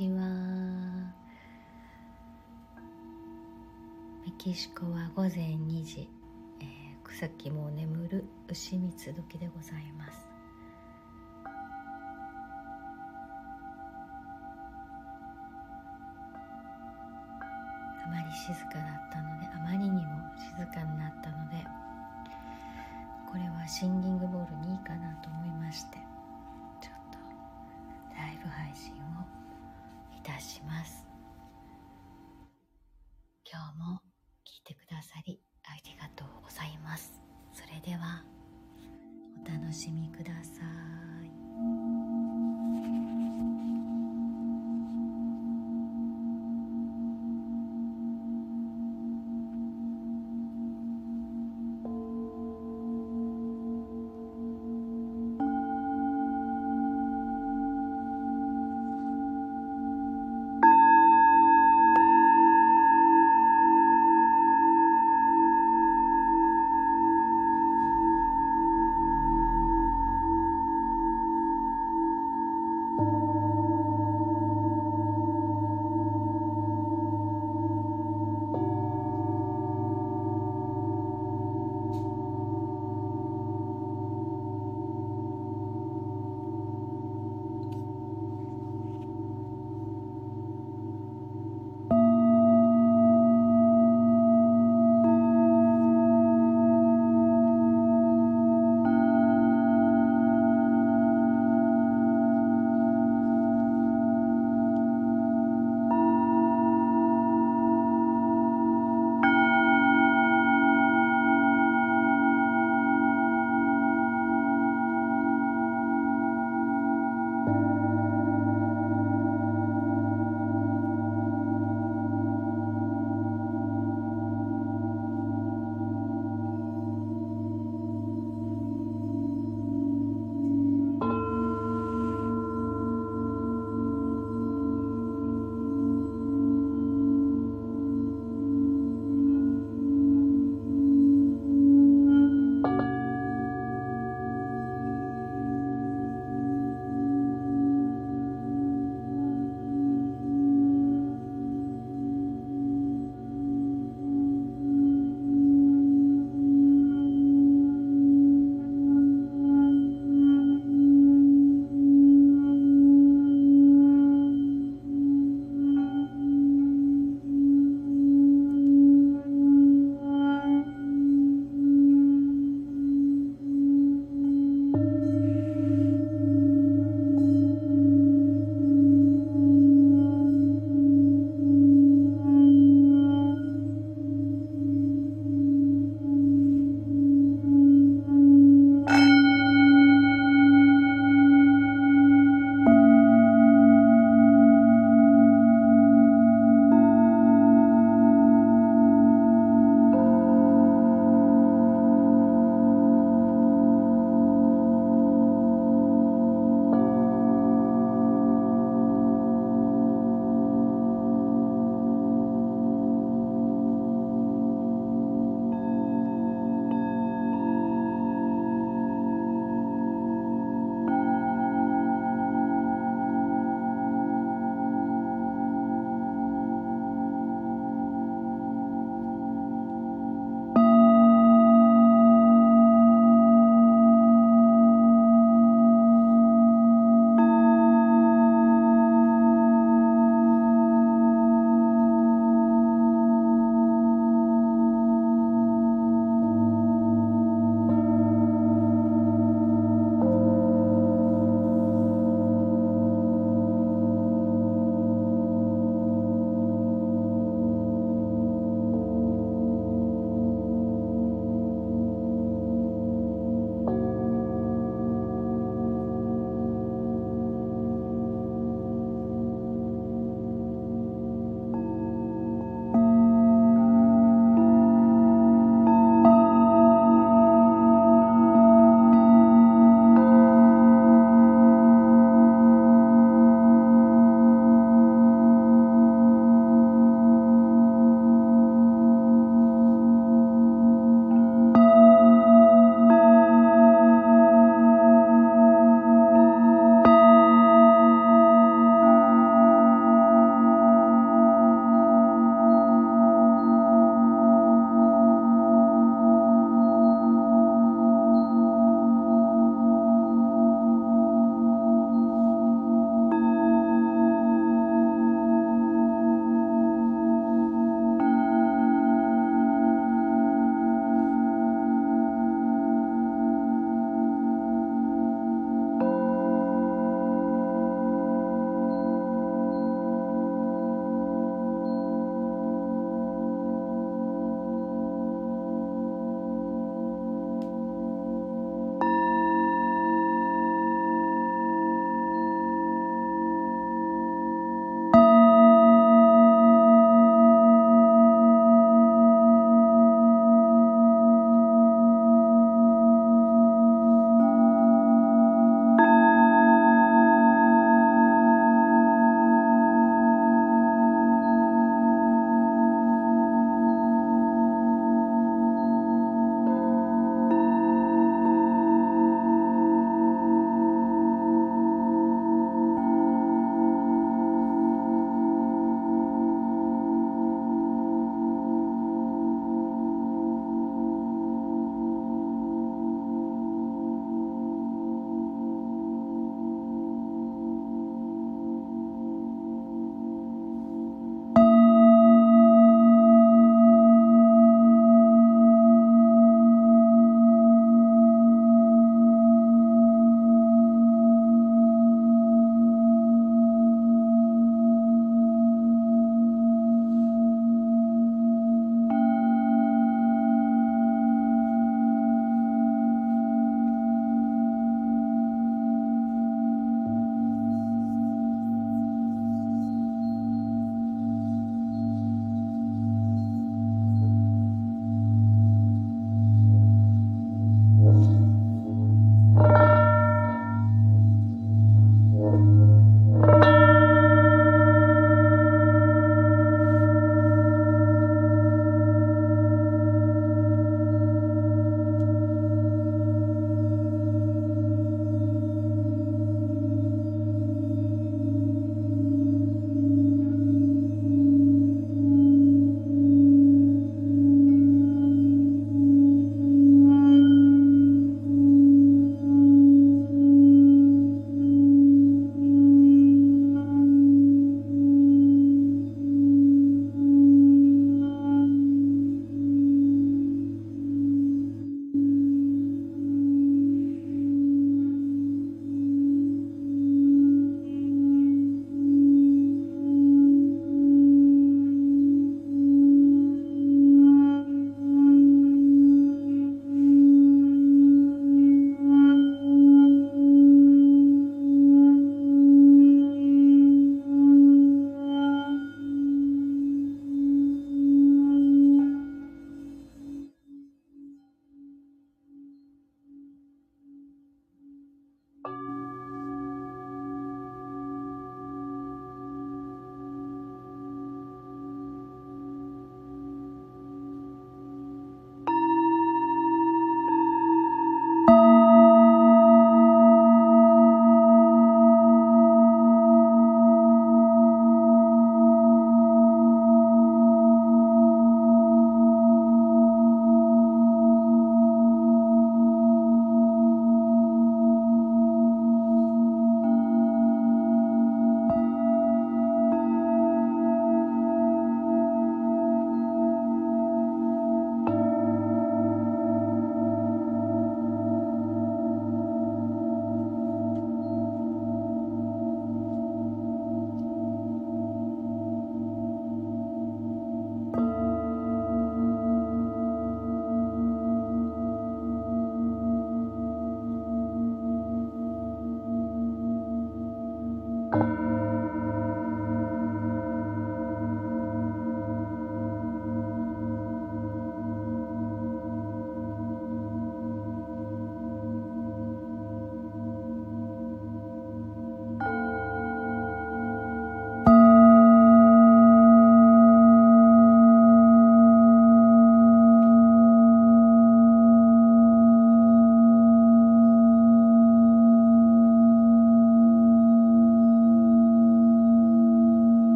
私はメキシコは午前2時、えー、草木も眠る牛蜜時でございます。あまり静かだったのであまりにも静かになったのでこれはシンギングボールにいいかなと思いましてちょっとライブ配信をいたします。今日も聞いてくださりありがとうございます。それではお楽しみください。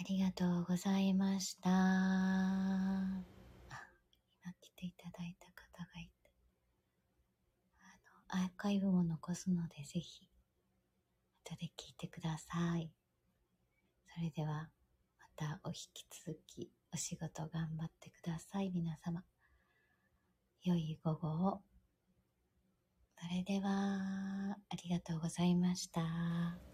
ありがとうございました。あ、今来ていただいた方がいて。あの、アーカイブも残すので、ぜひ、後で聞いてください。それでは、またお引き続き、お仕事頑張ってください、皆様。良い午後を。それでは、ありがとうございました。